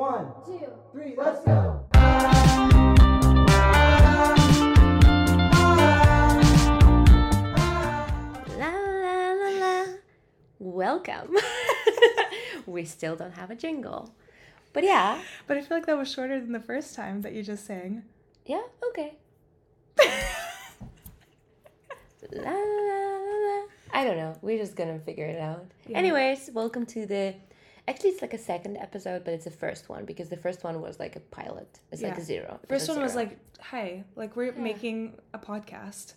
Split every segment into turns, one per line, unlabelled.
One,
two,
three, let's go.
La la la la. Welcome. we still don't have a jingle. But yeah.
But I feel like that was shorter than the first time that you just sang.
Yeah, okay. La la la la. I don't know. We're just gonna figure it out.
Yeah.
Anyways, welcome to the actually it's like a second episode, but it's the first one because the first one was like a pilot. It's like a zero. It
First one was like, hi, like we're making a podcast.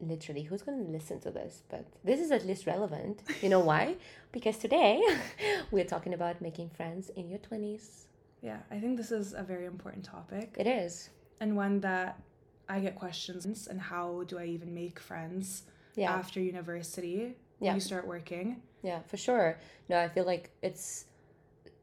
literally who's going to listen to this? But this is at least relevant. You know why? Because today we're talking about making friends in your 20s
Yeah, I think this is a very important topic.
It is.
And one that I get questions and how do I even make friends
yeah.
after university
Yeah.
you start working?
yeah for sure no i feel like it's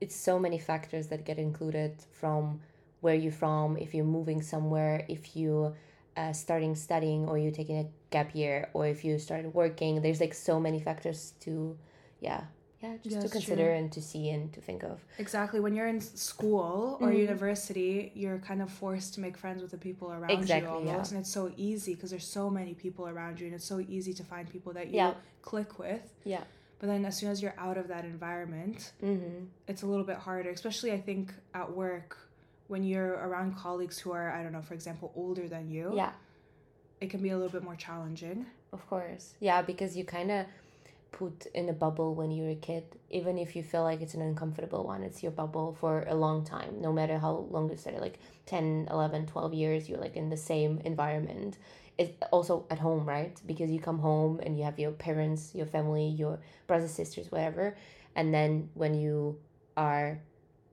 it's so many factors that get included from where you're from if you're moving somewhere if you uh, starting studying or you're taking a gap year or if you started working there's like so many factors to yeah yeah just
Yeah,
to consider
true.
and to see and to think of
Exactly. When you're in school or
Mhm.
university, you're kind of forced to make friends with the people around
Exactly,
you
yeah.
almost. And it's so easy because there's so many people around you and it's so easy to find people that you
Yeah.
click with.
yeah
But then as soon as you're out of that environment,
mm-hmm
it's a little bit harder, especially I think at work when you're around colleagues who are, I don't know, for example, older than you.
yeah
It can be a little bit more challenging.
Of course. Yeah, because you kind of put in a bubble when you're a kid. Even if you feel like it's an uncomfortable one, it's your bubble for a long time. No matter how long you study, like 10, 11, 12 years, you're like in the same environment. It's also at home, right? Because you come home and you have your parents, your family, your brothers, sisters, whatever. And then when you are,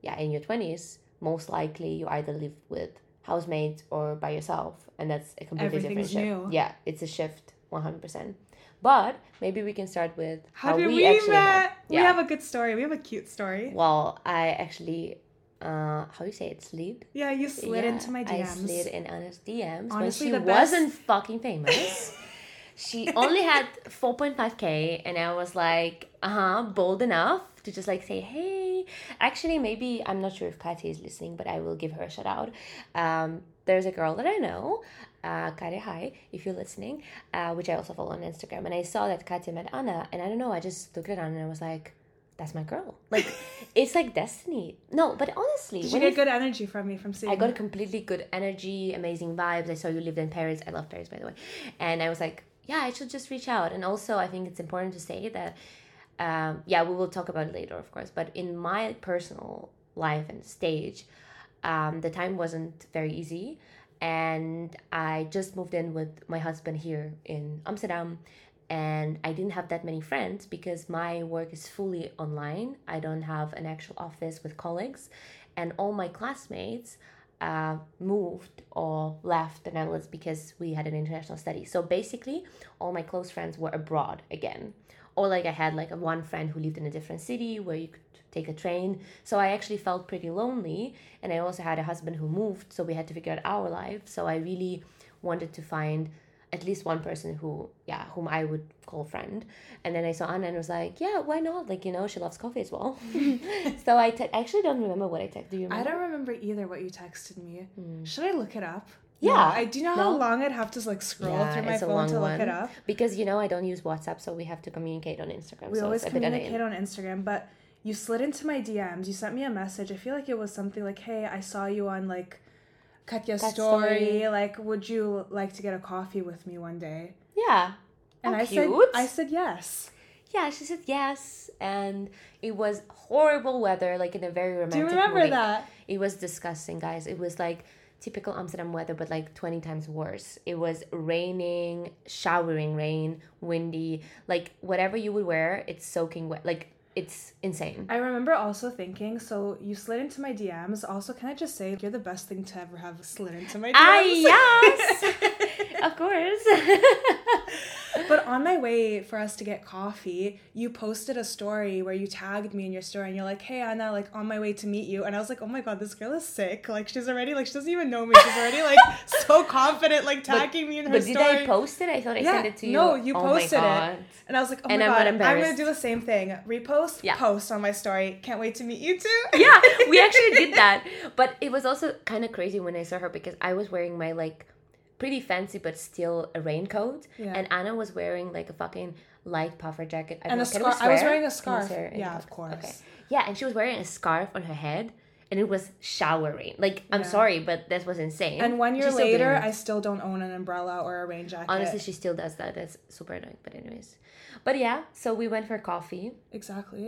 yeah, in your 20s, most likely you either live with housemates or by yourself. And that's a completely different shift.
new.
Yeah, it's a shift, 100%. But maybe we can start with
How,
how, we,
we,
actually
met?
met.
We have a good story. We have a cute story.
well, I actually, uh, how you say it, slid?
Yeah, you slid
Yeah,
into my DMs.
I slid in Anna's DMs
Honestly,
when she wasn't fucking famous. she only had 4.5k, and I was like, uh huh, bold enough to just like say, hey. Actually, maybe I'm not sure if Katya is listening, but I will give her a shout out. Um, there's a girl that I know, uh, Katya, hi, if you're listening, uh, which I also follow on Instagram, and I saw that Katya met Anna, and I don't know, I just looked at Anna and I was like. That's my girl. Like, it's like destiny. No, but honestly,
Did you get good energy from me from seeing
I got completely good energy, amazing vibes. I saw you lived in Paris. I love Paris, by the way. And I was like, yeah, I should just reach out. And also, I think it's important to say that, um, yeah, we will talk about it later, of course. But in my personal life and stage, um, the time wasn't very easy. And I just moved in with my husband here in Amsterdam. And I didn't have that many friends because my work is fully online. I don't have an actual office with colleagues. And all my classmates uh, moved or left the Netherlands because we had an international study. So basically, all my close friends were abroad again. Or like I had like a one friend who lived in a different city where you could take a train. So I actually felt pretty lonely. And I also had a husband who moved, so we had to figure out our life. So I really wanted to find at least one person who, yeah, whom I would call friend. And then I saw Anna and was like, yeah, why not? Like, you know, she loves coffee as well. so I te- actually don't remember what I texted. Do you remember?
I don't remember either what you texted me.
Hmm.
Should I look it up?
Yeah.
No, I do you know how long I'd have to like scroll
Yeah,
through my phone to look
one.
it up.
Because you know I don't use WhatsApp, so we have to communicate on Instagram.
We
so
always communicate on Instagram, but you slid into my DMs. You sent me a message. I feel like it was something like, "Hey, I saw you on like Katya's
Kat
story.
story.
Like, would you like to get a coffee with me one day?"
Yeah.
And
How
I
cute.
said, "I said yes."
Yeah, she said yes, and it was horrible weather, like in a very romantic.
Do you remember that?
It was disgusting, guys. It was like typical Amsterdam weather, but like twenty times worse. It was raining, showering rain, windy, like whatever you would wear, it's soaking wet. Like it's insane.
I remember also thinking, so you slid into my DMs. Also, can I just say you're the best thing to ever have slid into my DMs?
Ah, yes, of course.
but on my way for us to get coffee, you posted a story where you tagged me in your story and you're like, hey, Anna, like on my way to meet you. And I was like, oh my God, this girl is sick. Like she's already, like she doesn't even know me. She's already like so confident, like tagging me in her
But
story.
did I post it? I thought I
Yeah,
sent it to you.
no, you
Oh
posted it. And I was like, oh
And
my
I'm
God, I'm going to do the same thing. Repost,
Yeah.
post on my story. Can't wait to meet you too.
yeah, we actually did that. But it was also kind of crazy when I saw her because I was wearing my like pretty fancy but still a raincoat,
Yeah.
and Anna was wearing like a fucking light puffer jacket. I
And a
know, can we
scarf. I was wearing a
we
scarf. Yeah, of course.
Yeah, and she was wearing a scarf on her head, and it was showering. Like I'm
Yeah.
sorry, but this was insane.
And one year later. I still don't own an umbrella or a rain jacket.
honestly she still does that. That's super annoying. But anyways, but yeah, so we went for coffee.
exactly.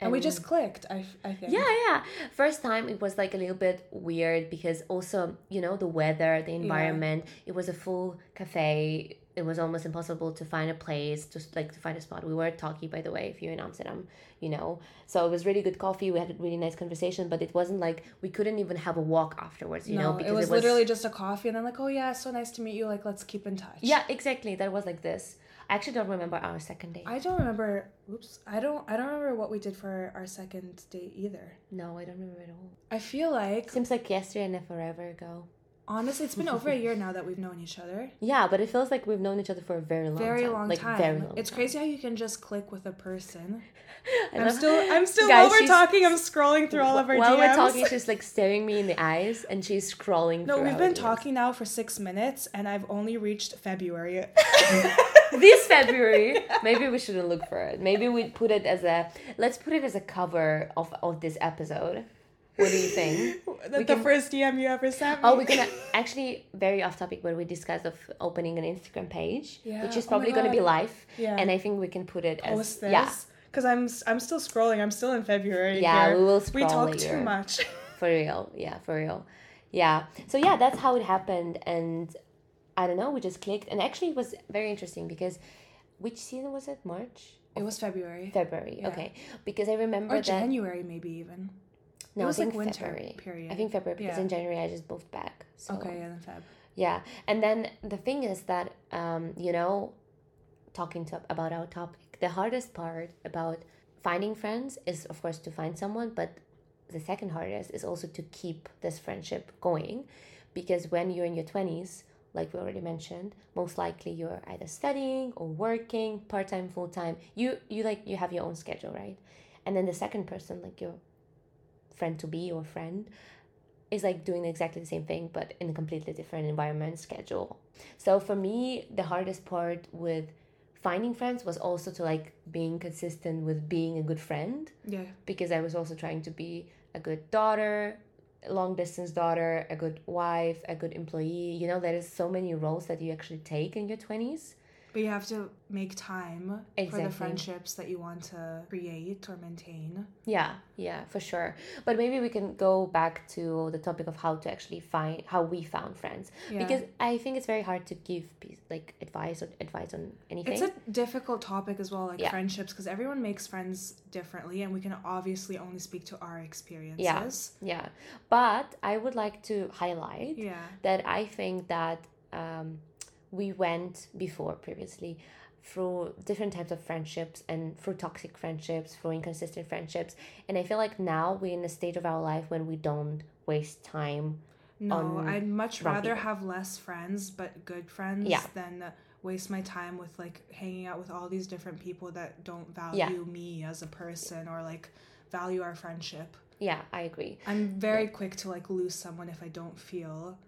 And, we just clicked. I think.
Yeah, yeah. First time it was like a little bit weird because also, you know, the weather, the environment, it was a full cafe. It was almost impossible to find a place, just like to find a spot. We were at Toki, by the way, if you're in Amsterdam, you know. So it was really good coffee. We had a really nice conversation, but it wasn't like we couldn't even have a walk afterwards, you
no,
know,
it was, literally just a coffee, and then like, oh yeah, so nice to meet you. Like, let's keep in touch.
Yeah, exactly. That was like this. I actually don't remember our second date.
I don't remember. Oops. I don't. I don't remember what we did for our second date either.
no, I don't remember at all.
I feel like
Seems like yesterday and a forever ago.
Honestly, it's been over a year now that we've known each other.
Yeah, but it feels like we've known each other for a very long time.
Very
time.
long
like
time.
very long.
it's
time.
crazy how you can just click with a person. I'm still. I'm still.
Guys,
while we're talking, I'm scrolling through all of our
While
DMs.
we're talking, she's like staring me in the eyes and she's scrolling.
no, we've been talking now for six minutes, and I've only reached February.
this February. Maybe we shouldn't look for it. Maybe we put it as a. Let's put it as a cover of of this episode. What do you think?
the, the first DM you ever sent oh, me.
Oh, we're gonna actually very off topic, but we discussed of opening an Instagram page,
Yeah.
which is
Oh
probably gonna be live.
Yeah.
And I think we can put it as
post this.
yeah,
Because I'm I'm still scrolling. I'm still in February.
Yeah,
here.
we will
We talk
later.
too much.
for real. Yeah, for real. Yeah. So yeah, that's how it happened, and I don't know. We just clicked, and actually, it was very interesting because which season was it? March.
It was February
February.
Yeah.
Okay, because I remember
or
that.
January, maybe even.
No,
it was
I think
like winter
February.
period.
I think February because
Yeah.
in January I just moved back. So
Okay, then Feb.
yeah, and then the thing is that um, you know, talking to about our topic, the hardest part about finding friends is of course to find someone, but the second hardest is also to keep this friendship going, because when you're in your twenties, like we already mentioned, most likely you're either studying or working part time, full time. You you like you have your own schedule, right? And then the second person, like your friend to be or friend, is like doing exactly the same thing but in a completely different environment schedule. So for me the hardest part with finding friends was also to like being consistent with being a good friend.
Yeah.
because i was also trying to be a good daughter a long distance daughter a good wife a good employee. You know there is so many roles that you actually take in your 20s
But you have to make time for the friendships that you want to create or maintain.
Yeah, yeah, for sure. But maybe we can go back to the topic of how to actually find how we found friends
Yeah.
because I think it's very hard to give like advice or advice on anything.
It's a difficult topic as well, like
Yeah.
friendships, because everyone makes friends differently, and we can obviously only speak to our experiences.
Yeah, yeah, but I would like to highlight
Yeah.
that I think that um, we went before previously through different types of friendships and through toxic friendships, through inconsistent friendships, and I feel like now we're in a state of our life when we don't waste time
No, I'd much rather
people.
have less friends but good friends
Yeah.
than waste my time with like hanging out with all these different people that don't value me as a person or like value our friendship.
Yeah, I agree.
I'm very quick to like lose someone if I don't feel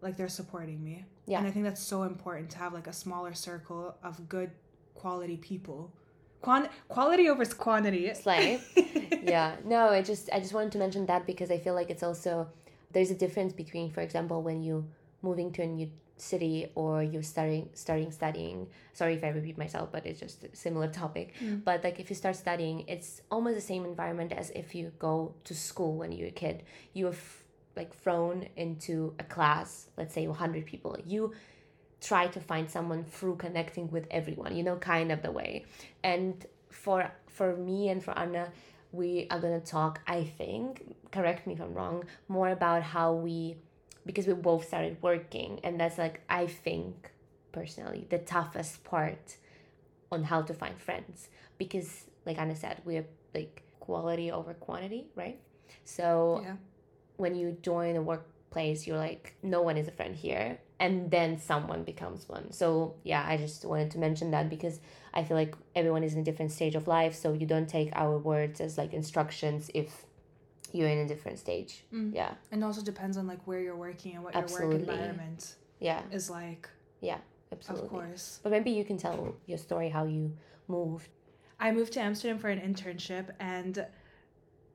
like they're supporting me.
Yeah.
And I think that's so important to have like a smaller circle of good quality people. Quan- quality over quantity.
Slay. yeah. No, I just I just wanted to mention that because I feel like it's also there's a difference between, for example, when you moving to a new city or you're starting starting studying. Sorry if I repeat myself, but it's just a similar topic.
Mm.
But like if you start studying, it's almost the same environment as if you go to school when you're a kid. You're f- like thrown into a class, let's say 100 people. You try to find someone through connecting with everyone you know kind of the way and for for me and for anna we are to talk i think correct me if i'm wrong more about how we because we both started working and that's like i think personally the toughest part on how to find friends because like Anna said we're like quality over quantity right so
Yeah.
When you join a workplace you're like no one is a friend here. And then someone becomes one. So yeah i just wanted to mention that because i feel like everyone is in a different stage of life. So you don't take our words as like instructions if you're in a different stage.
Mm.
yeah.
And also depends on like where you're working and what your work environment
yeah.
is like.
Yeah, absolutely.
Of course.
but maybe you can tell your story how you moved.
I moved to Amsterdam for an internship, and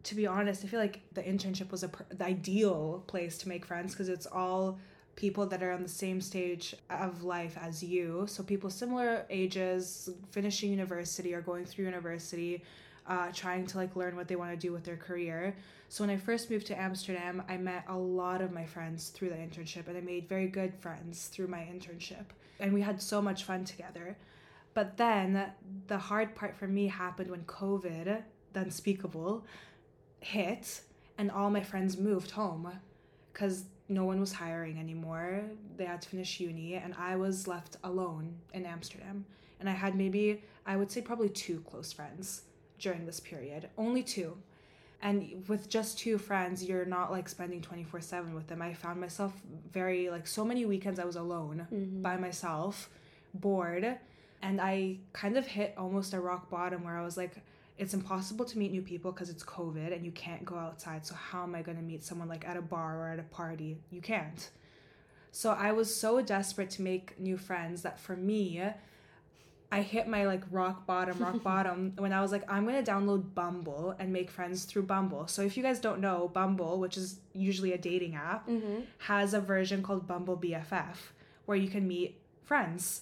to be honest, I feel like the internship was a the ideal place to make friends because it's all people that are on the same stage of life as you. So people similar ages, finishing university or going through university, uh, trying to like learn what they want to do with their career. So when I first moved to Amsterdam, I met a lot of my friends through the internship, and I made very good friends through my internship, and we had so much fun together. But then the hard part for me happened when COVID, the unspeakable, hit and all my friends moved home because no one was hiring anymore. They had to finish uni and I was left alone in Amsterdam. And I had maybe, I would say, probably two close friends during this period. Only two. And with just two friends, you're not like spending 24 7 with them. I found myself very, like, so many weekends I was alone
Mm-hmm.
by myself, bored, and I kind of hit almost a rock bottom where I was like, it's impossible to meet new people because it's COVID and you can't go outside. So how am I going to meet someone like at a bar or at a party? You can't. So I was so desperate to make new friends that for me, I hit my like rock bottom, rock bottom when I was like, I'm gonna download Bumble and make friends through Bumble. So if you guys don't know, Bumble, which is usually a dating app,
mm-hmm.
has a version called Bumble BFF where you can meet friends.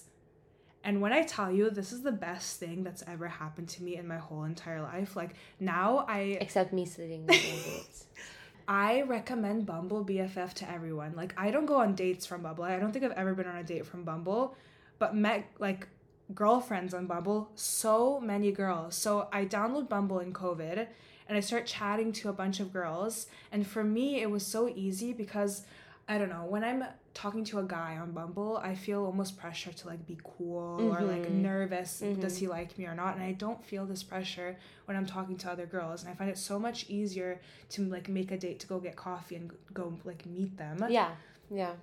And when I tell you this is the best thing that's ever happened to me in my whole entire life, like now I
except me sitting
I recommend Bumble BFF to everyone. Like I don't go on dates from Bumble. I don't think I've ever been on a date from Bumble, but met like girlfriends on Bumble, so many girls. So I download Bumble in COVID and I start chatting to a bunch of girls. And for me, it was so easy because I don't know, when I'm talking to a guy on Bumble, I feel almost pressure to like be cool or like
Mhm.
nervous. Does
Mhm.
he like me or not? And I don't feel this pressure when I'm talking to other girls. And I find it so much easier to like make a date to go get coffee and go like meet them.
yeah yeah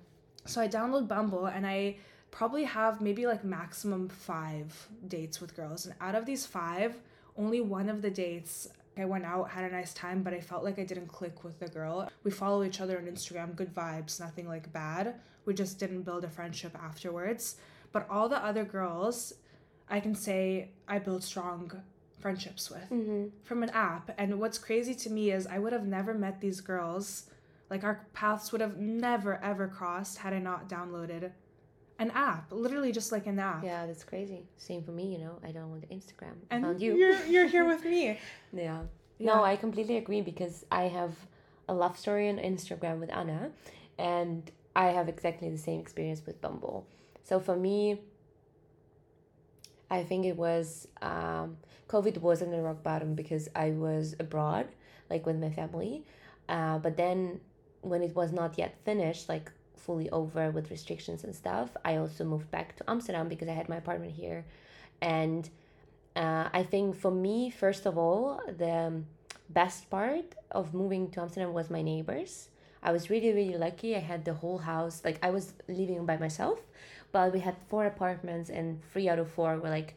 So I download Bumble and I probably have maybe like maximum five dates with girls. And out of these five, only one of the dates I went out, had a nice time, but I felt like I didn't click with the girl. We follow each other on Instagram, good vibes, nothing like bad. We just didn't build a friendship afterwards. But all the other girls, I can say I built strong friendships with
mm-hmm.
from an app. And what's crazy to me is I would have never met these girls. Like our paths would have never ever crossed had I not downloaded an app. Literally just like an app.
yeah that's crazy same for me you know i don't want instagram I
And
found you
You're you're here with me.
Yeah.
Yeah.
No, I completely agree because I have a love story on Instagram with Anna and I have exactly the same experience with Bumble. So for me, I think it was um, COVID wasn't a rock bottom because I was abroad, like with my family. Uh, but then when it was not yet finished, like fully over with restrictions and stuff, I also moved back to Amsterdam because I had my apartment here. And uh, I think for me, first of all, the best part of moving to Amsterdam was my neighbors. I was really, really lucky. I had the whole house, like I was living by myself, but we had four apartments, and three out of four were like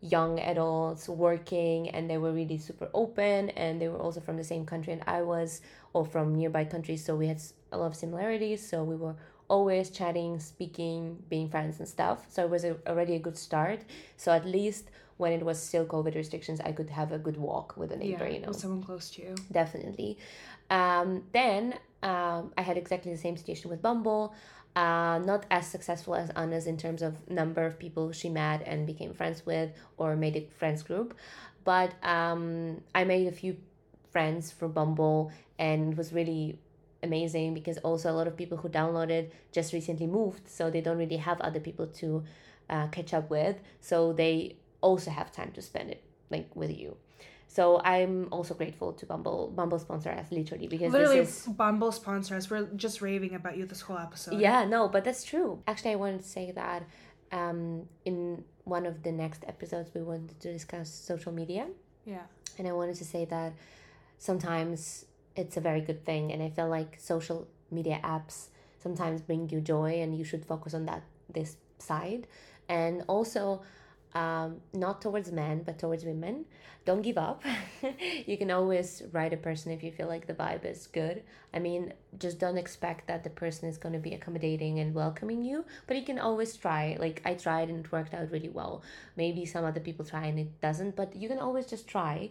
young adults working, and they were really super open, and they were also from the same country, and I was, or from nearby countries, so we had a lot of similarities. So we were always chatting, speaking, being friends and stuff. So it was a, already a good start. So at least when it was still COVID restrictions, I could have a good walk with a neighbor,
yeah,
you know
with someone close to you.
definitely. Um, then um, I had exactly the same situation with Bumble. Uh, not as successful as Anna's in terms of number of people she met and became friends with or made a friends group, but um, I made a few friends for Bumble and it was really amazing because also a lot of people who downloaded just recently moved, so they don't really have other people to uh, catch up with, so they also have time to spend it like with you. So I'm also grateful to Bumble. Bumble sponsor us literally because
Literally,
this is
Bumble sponsors. We're just raving about you this whole episode.
yeah no, but that's true. Actually, I wanted to say that um, in one of the next episodes, we wanted to discuss social media.
Yeah.
And I wanted to say that sometimes it's a very good thing. And I feel like social media apps sometimes bring you joy and you should focus on that this side. And also, um, not towards men, but towards women. Don't give up. you can always write a person if you feel like the vibe is good. I mean, just don't expect that the person is going to be accommodating and welcoming you, but you can always try. Like, I tried and it worked out really well. Maybe some other people try and it doesn't, but you can always just try.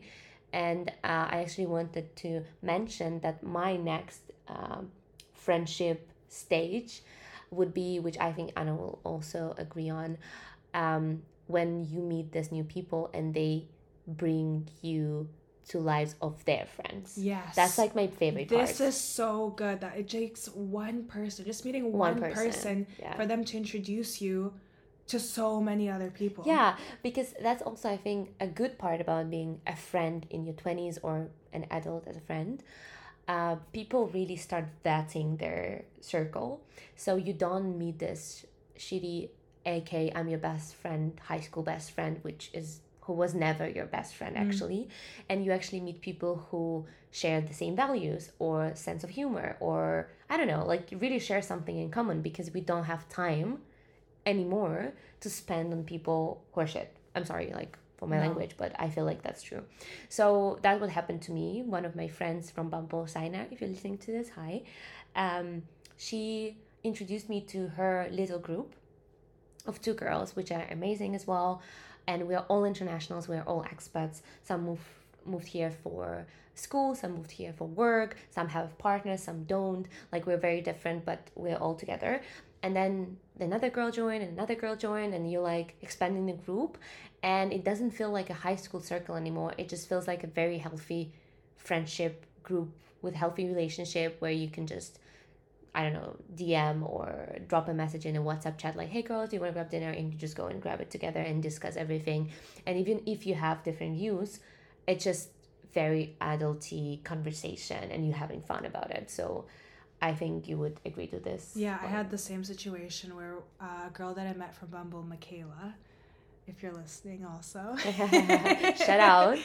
And uh, I actually wanted to mention that my next um, friendship stage would be, which I think Anna will also agree on. Um, when you meet these new people and they bring you to lives of their friends.
Yes.
That's like my favorite
This
part.
is so good that it takes one person, just meeting one,
One
person,
person, yeah.
for them to introduce you to so many other people.
Yeah, because that's also I think a good part about being a friend in your 20s or an adult as a friend. Uh, people really start vetting their circle. So you don't meet this shitty AK I'm your best friend, high school best friend, which is who was never your best friend actually. And you actually meet people who share the same values or sense of humor or I don't know, like you really share something in common because we don't have time anymore to spend on people who are shit. I'm sorry, like for my
No.
language, but I feel like that's true. So that would happen to me. One of my friends from Bumble, Saina, if you're listening to this, hi. Um, she introduced me to her little group of two girls, which are amazing as well. And we're all internationals. We're all expats. Some move moved here for school. Some moved here for work. Some have partners. Some don't. Like we're very different, but we're all together. And then another girl joined, and another girl joined, and you're like expanding the group, and it doesn't feel like a high school circle anymore. It just feels like a very healthy friendship group with healthy relationship where you can just I don't know, DM or drop a message in a WhatsApp chat like, hey girls, do you want to grab dinner? And you just go and grab it together and discuss everything. And even if you have different views, it's just very adulty conversation and you're having fun about it. So I think you would agree to this.
Yeah, I had the same situation where uh, a girl that I met from Bumble, Michaela, if you're listening also.
Shout out.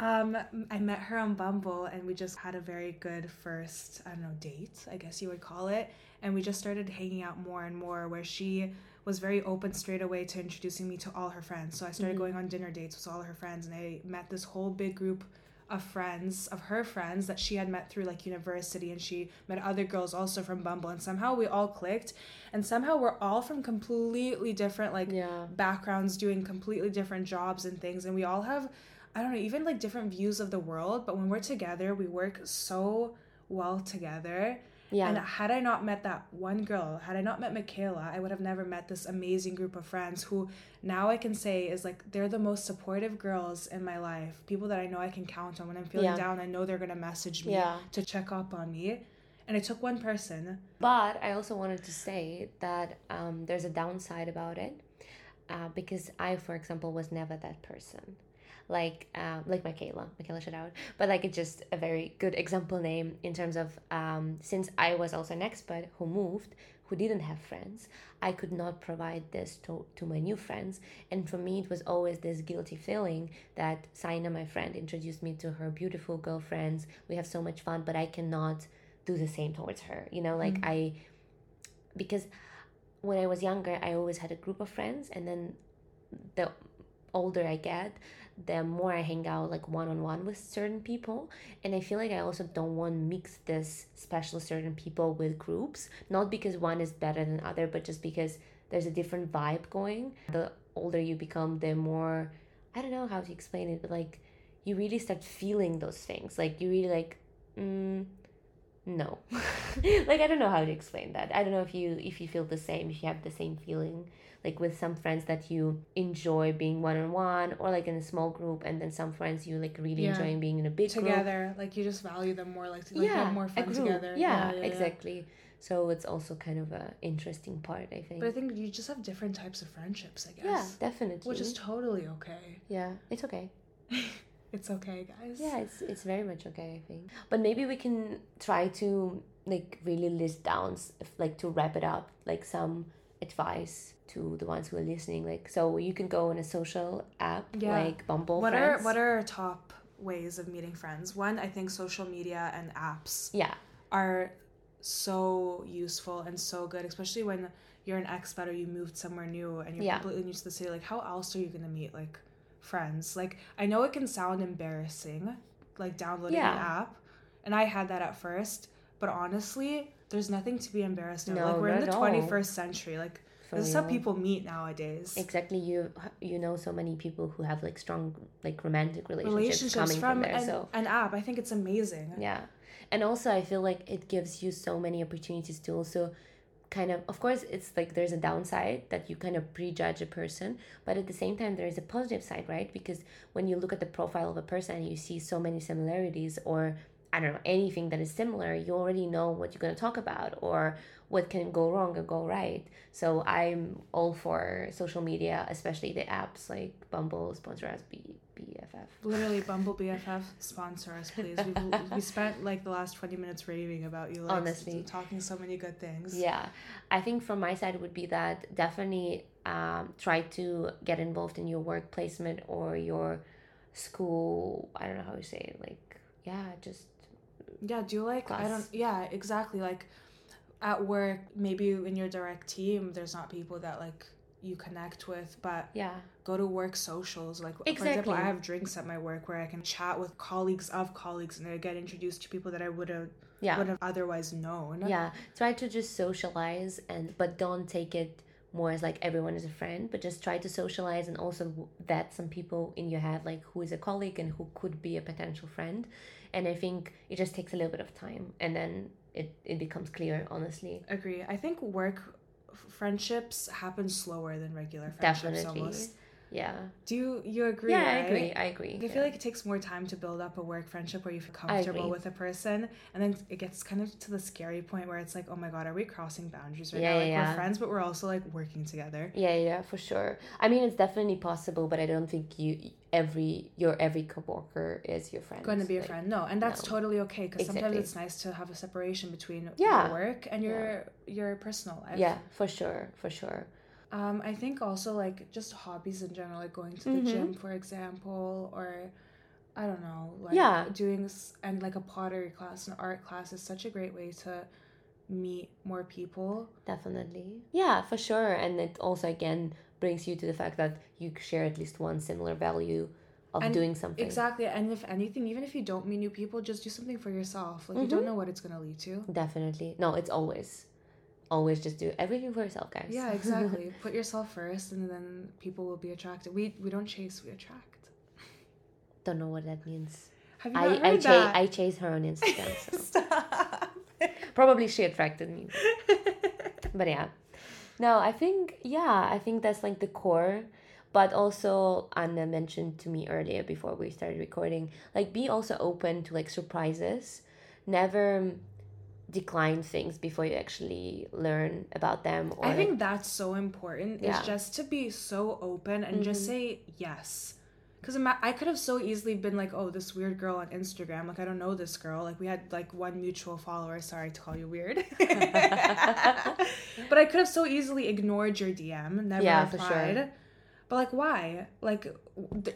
Um, I met her on Bumble and we just had a very good first, I don't know, date, I guess you would call it. And we just started hanging out more and more where she was very open straight away to introducing me to all her friends. So I started
Mhm.
going on dinner dates with all her friends and I met this whole big group of friends of her friends that she had met through like university and she met other girls also from Bumble and somehow we all clicked and somehow we're all from completely different like
yeah.
backgrounds doing completely different jobs and things and we all have i don't know even like different views of the world but when we're together we work so well together
Yeah.
and had i not met that one girl had i not met michaela i would have never met this amazing group of friends who now i can say is like they're the most supportive girls in my life people that i know i can count on when i'm feeling
Yeah.
down i know they're gonna message me
Yeah.
to check up on me and it took one person
But I also wanted to say that um, there's a downside about it uh, because I, for example, was never that person. Like um, like Michaela, Michaela shout out. But like it's just a very good example name in terms of um, since I was also an expat who moved, who didn't have friends, I could not provide this to, to my new friends. And for me, it was always this guilty feeling that Saina, my friend, introduced me to her beautiful girlfriends. We have so much fun, but I cannot do the same towards her. You know, like
Mm.
I, because when I was younger, I always had a group of friends, and then the older I get, the more I hang out like one on one with certain people. And I feel like I also don't want to mix this special certain people with groups, not because one is better than other, but just because there's a different vibe going. The older you become, the more I don't know how to explain it, but like you really start feeling those things. Like you really like, mm, no, like I don't know how to explain that. I don't know if you if you feel the same, if you have the same feeling, like with some friends that you enjoy being one on one or like in a small group, and then some friends you like really
Yeah.
enjoying being in a big group.
together like you just value them more like, like you have more fun
group.
together
Yeah,
yeah.
exactly. So it's also kind of a interesting part, I think.
But I think you just have different types of friendships, I guess
yeah,
guess.
definitely.
Which is totally okay.
yeah, it's okay.
It's okay, guys.
Yeah, it's it's very much okay, I think. But maybe we can try to like really list down, like to wrap it up, like some advice to the ones who are listening like so you can go on a social app
Yeah.
like bumble
what
friends.
are what are top ways of meeting friends? One, I think social media and apps
yeah
are so useful and so good, especially when you're an expat or you moved somewhere new and you're
Yeah.
completely new to the city. Like, how else are you gonna meet like friends? Like, I know it can sound embarrassing, like downloading
Yeah.
an app, and I had that at first, but honestly, there's nothing to be embarrassed of.
No,
like, we're in the
all.
21st century. Like,
for
this is how people meet nowadays.
exactly you you know so many people who have like strong like romantic relationships,
Relationships
coming
from,
from, there
an,
so
an app. I think it's amazing.
yeah and also i feel like it gives you so many opportunities to also kind of of course it's like there's a downside that you kind of prejudge a person but at the same time there is a positive side right? Because when you look at the profile of a person and you see so many similarities or i don't know anything that is similar you already know what you're going to talk about or what can go wrong or go right. So i'm all for social media especially the apps like bumble sponsor us B- bff
Literally, Bumble BFF sponsor us, please. We, we spent like the last 20 minutes raving about you, like,
Honestly.
talking so many good things.
Yeah, I think from my side would be that definitely um, try to get involved in your work placement or your school. I don't know how you say it. Like, yeah, just
Yeah, do you like, I don't, yeah, exactly. Like at work, maybe in your direct team, there's not people that like you connect with, but
yeah,
go to work socials. Like, for example, I have drinks at my work where I can chat with colleagues of colleagues and I get introduced to people that I would have
yeah,
would have otherwise known.
yeah. Try to just socialize and but don't take it more as like everyone is a friend, but just try to socialize and also vet some people in your head, like who is a colleague and who could be a potential friend. And I think it just takes a little bit of time, and then it it becomes clear. Honestly.
Agree. I think work friendships happen slower than regular friendships
Definitely.
almost.
Yeah.
Do you you agree?
yeah, I agree. I agree.
I
yeah.
feel like it takes more time to build up a work friendship where you feel comfortable with a person, and then it gets kind of to the scary point where it's like, oh my god, are we crossing boundaries right
Yeah,
now? Like
yeah,
we're friends, but we're also like working together.
Yeah, yeah, for sure. I mean, it's definitely possible, but I don't think you every your every coworker is your friend.
Going to be a
Like,
friend, no, and that's
no.
totally okay because sometimes it's nice to have a separation between
Yeah.
your work and your your personal life.
Yeah, for sure, for sure.
Um, I think also like just hobbies in general, like going to the
Mhm.
gym, for example, or I don't know, like
Yeah.
doing and like a pottery class, an art class is such a great way to meet more people.
Definitely. Yeah, for sure. And it also again brings you to the fact that you share at least one similar value of
And
doing something.
Exactly, and if anything, even if you don't meet new people, just do something for yourself. Like you
Mm-hmm.
don't know what it's gonna lead to.
Definitely. No, it's always, always just do everything for yourself, guys.
Yeah, exactly. Put yourself first, and then people will be attracted. We we don't chase, we attract.
Don't know what that means.
Have you
I I,
heard
cha-
that?
I chase her on Instagram. So.
Stop.
Probably she attracted me. but yeah no i think yeah i think that's like the core but also anna mentioned to me earlier before we started recording like be also open to like surprises never decline things before you actually learn about them or
I think that's so important.
Yeah.
Is just to be so open and just
Mhm.
say yes. Because I could have so easily been like, oh, this weird girl on Instagram. Like, I don't know this girl. Like, we had like one mutual follower. Sorry to call you weird. but I could have so easily ignored your DM, never
Yeah, for
replied. But like, why? Like,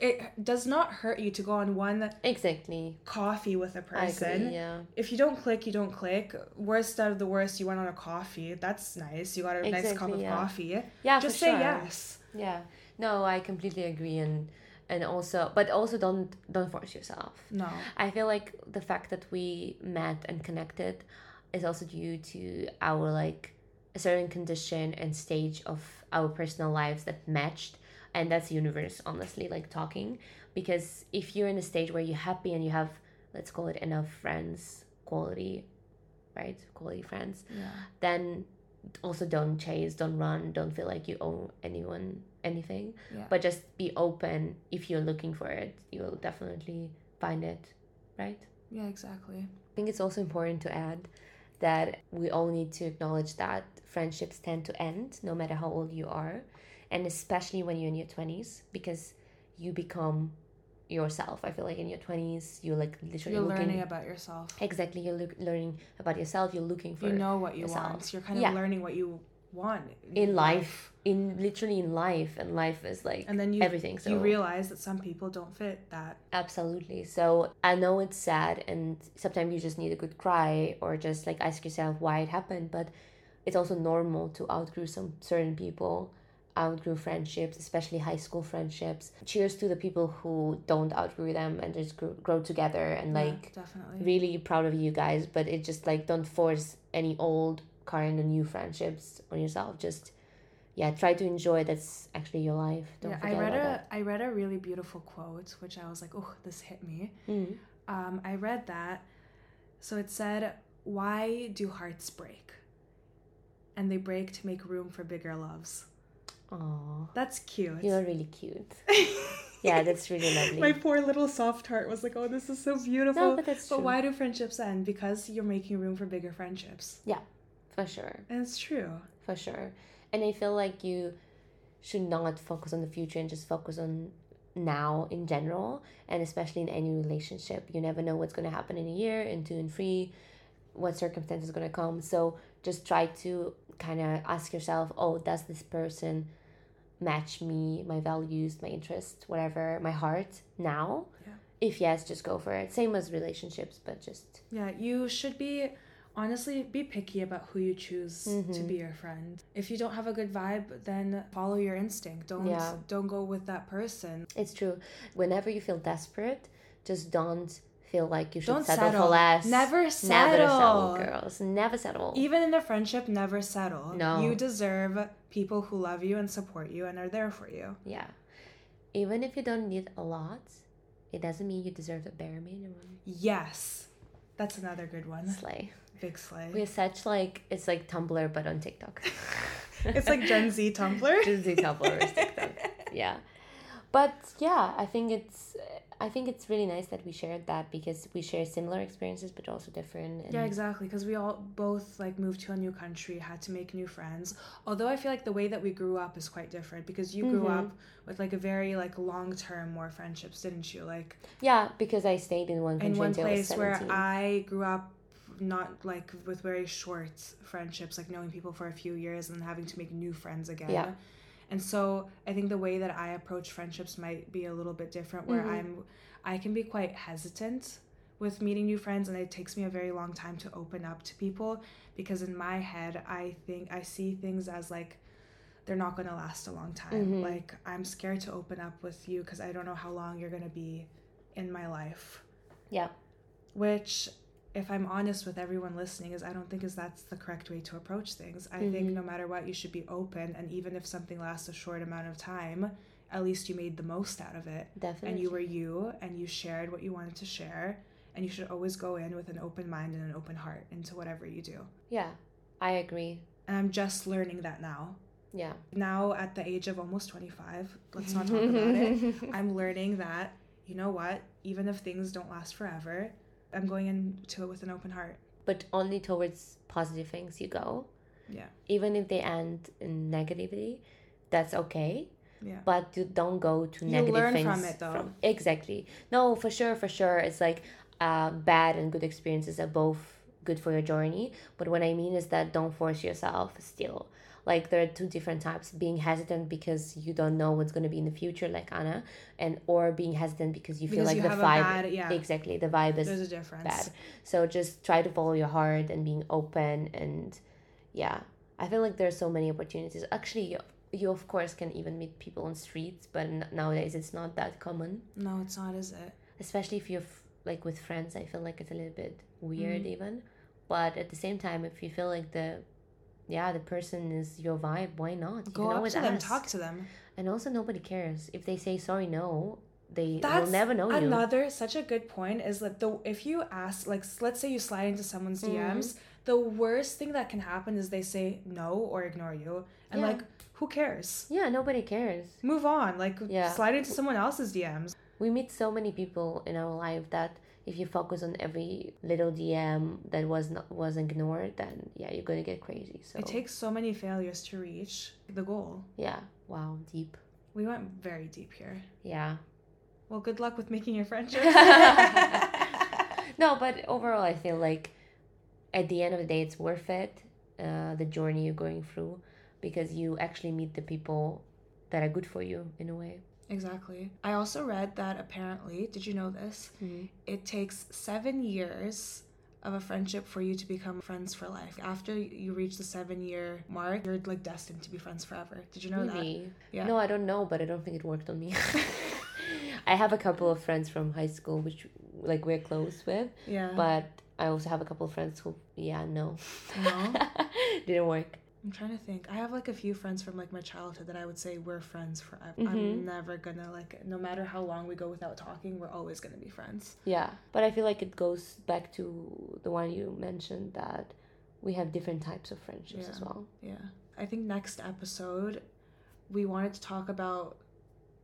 it does not hurt you to go on one
exactly
coffee with a person.
agree, yeah
If you don't click, you don't click. Worst out of the worst, you went on a coffee. That's nice. You got a nice cup of
yeah.
coffee.
yeah
Just say
sure.
yes.
yeah no i completely agree and and also but also don't don't force yourself
No.
I feel like the fact that we met and connected is also due to our like a certain condition and stage of our personal lives that matched and that's universe honestly like talking because if you're in a stage where you're happy and you have let's call it enough friends quality right quality friends
Yeah.
then also don't chase don't run don't feel like you owe anyone anything
Yeah.
but just be open if you're looking for it you'll definitely find it right
Yeah, exactly.
i think it's also important to add that we all need to acknowledge that friendships tend to end no matter how old you are and especially when you're in your 20s because you become yourself i feel like in your 20s you're like literally
You're
looking
learning about yourself.
exactly you're look, learning about yourself you're looking for
You know what you
yourself.
want. You're kind of
Yeah.
learning what you want
in life in literally in life and life is like
and then you
everything so
you realize that some people don't fit that
absolutely so i know it's sad and sometimes you just need a good cry or just like ask yourself why it happened but it's also normal to outgrow some certain people outgrew friendships, especially high school friendships. Cheers to the people who don't outgrow them and just grow, grow together and like
yeah, definitely.
really proud of you guys. But it just like don't force any old current and new friendships on yourself. Just yeah, try to enjoy that's actually your life. Don't
yeah, I read a that. I read a really beautiful quote which I was like, oh, this hit me.
Mm.
Um, I read that. So it said, "Why do hearts break?" And they break to make room for bigger loves.
Oh,
that's cute.
You're really cute. yeah, that's really lovely.
My poor little soft heart was like, "Oh, this is so beautiful."
No, but that's true.
But why do friendships end? Because you're making room for bigger friendships.
Yeah, for sure.
And it's true.
For sure. And I feel like you should not focus on the future and just focus on now in general, and especially in any relationship. You never know what's going to happen in a year, in two and three, what circumstances are going to come. So just try to kind of ask yourself, "Oh, does this person?" Match me, my values, my interests, whatever, my heart now?
Yeah.
If yes, just go for it. Same as relationships, but just
Yeah, you should be honestly be picky about who you choose mm-hmm. to be your friend. If you don't have a good vibe, then follow your instinct. Don't yeah. don't go with that person.
It's true. Whenever you feel desperate, just don't feel like you should
Don't
settle,
settle,
for less.
Never settle.
Never settle, girls. Never settle.
Even in a friendship, never settle.
No.
You deserve people who love you and support you and are there for you.
Yeah. Even if you don't need a lot, it doesn't mean you deserve the bare minimum.
Yes. That's another good one.
Slay.
Big slay.
We're such like it's like Tumblr but on TikTok.
it's like Gen Z Tumblr.
Gen Z Tumblr is TikTok. Yeah. But yeah, I think it's I think it's really nice that we shared that because we share similar experiences but also different.
yeah, exactly. Because we all both like moved to a new country, had to make new friends. Although I feel like the way that we grew up is quite different because you grew mm-hmm. up with like a very like long term more friendships, didn't you? Like
yeah, because I stayed in one
in one place where I grew up not like with very short friendships, like knowing people for a few years and having to make new friends again.
Yeah
and so I think the way that I approach friendships might be a little bit different where mm-hmm. I'm I can be quite hesitant with meeting new friends and it takes me a very long time to open up to people because in my head I think I see things as like they're not going to last a long time. Mm-hmm. Like I'm scared to open up with you cuz I don't know how long you're going to be in my life.
Yeah.
Which if I'm honest with everyone listening, is I don't think is that's the correct way to approach things. I mm-hmm. think no matter what, you should be open, and even if something lasts a short amount of time, at least you made the most out of it.
Definitely.
And you were you, and you shared what you wanted to share, and you should always go in with an open mind and an open heart into whatever you do.
Yeah, I agree.
And I'm just learning that now.
Yeah.
Now at the age of almost 25, let's not talk about it. I'm learning that you know what, even if things don't last forever, I'm going into it with an open heart.
But only towards positive things you go.
Yeah.
Even if they end in negativity, that's okay.
Yeah.
But you don't go to
you
negative
learn
things.
from it though. From,
exactly. No, for sure, for sure. It's like uh, bad and good experiences are both good for your journey. But what I mean is that don't force yourself still like there are two different types being hesitant because you don't know what's going to be in the future like anna and or being hesitant because you feel
because
like
you
the vibe
bad, yeah.
exactly the vibe is
There's a difference.
bad so just try to follow your heart and being open and yeah i feel like there's so many opportunities actually you, you of course can even meet people on streets but nowadays it's not that common
no it's not is it
especially if you're f- like with friends i feel like it's a little bit weird mm. even but at the same time if you feel like the yeah, the person is your vibe. Why not?
You Go up to them, talk to them.
And also, nobody cares if they say sorry. No, they That's will never know
you. Another such a good point is that the if you ask like let's say you slide into someone's DMs, mm-hmm. the worst thing that can happen is they say no or ignore you, and yeah. like who cares?
Yeah, nobody cares.
Move on. Like yeah. slide into someone else's DMs.
We meet so many people in our life that if you focus on every little DM that was not was ignored, then yeah, you're gonna get crazy. So
it takes so many failures to reach the goal.
Yeah. Wow. Deep.
We went very deep here.
Yeah.
Well, good luck with making your friendship.
no, but overall, I feel like at the end of the day, it's worth it. Uh, the journey you're going through. because you actually meet the people that are good for you in a way.
Exactly. I also read that apparently, did you know this? Hmm. It takes seven years of a friendship for you to become friends for life. After you reach the seven year mark, you're like destined to be friends forever. Did you know that? Yeah.
No, I don't know, but I don't think it worked on me. I have a couple of friends from high school which like we're close with,
Yeah.
but I also have a couple of friends who yeah, no.
No?
Didn't work.
I'm trying to think. I have like a few friends from like my childhood that I would say we're friends forever.
Mhm.
I'm never gonna like no matter how long we go without talking, we're always gonna be friends.
Yeah, but I feel like it goes back to the one you mentioned that we have different types of friendships as well.
Yeah. I think next episode we wanted to talk about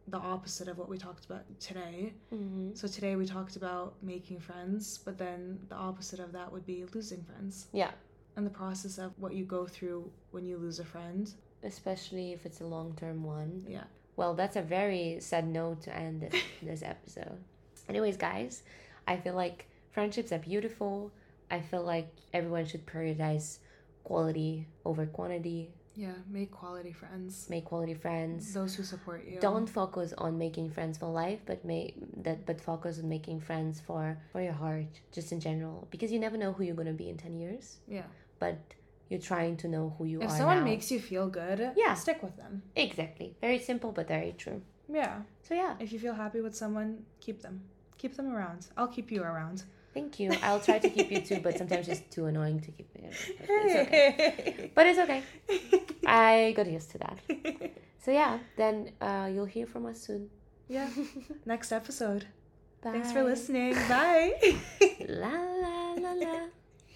the opposite of what we talked about today.
Mm-hmm.
So today we talked about making friends, but then the opposite of that would be losing friends.
Yeah,
And the process of what you go through when you lose a friend.
especially if it's a long term one.
Yeah.
Well, that's a very sad note to end this, this episode. Anyways, guys, I feel like friendships are beautiful. I feel like everyone should prioritize quality over quantity,
Yeah, make quality friends.
make quality friends.
Those who support you.
Don't focus on making friends for life, but make that but focus on making friends for for your heart, just in general, because you never know who you're gonna be in ten years.
Yeah.
But you're trying to know who you
If
are If
someone
now.
makes you feel good,
Yeah.
stick with them.
exactly very simple but very true.
Yeah.
So yeah,
If you feel happy with someone, keep them. Keep them around. I'll keep you around.
thank you. I'll try to keep you too, but sometimes it's too annoying to keep. But it's okay. But it's okay. I got used to that. So yeah, then uh, you'll hear from us soon.
yeah. Next episode.
Bye.
Thanks for listening. Bye.
La la la la.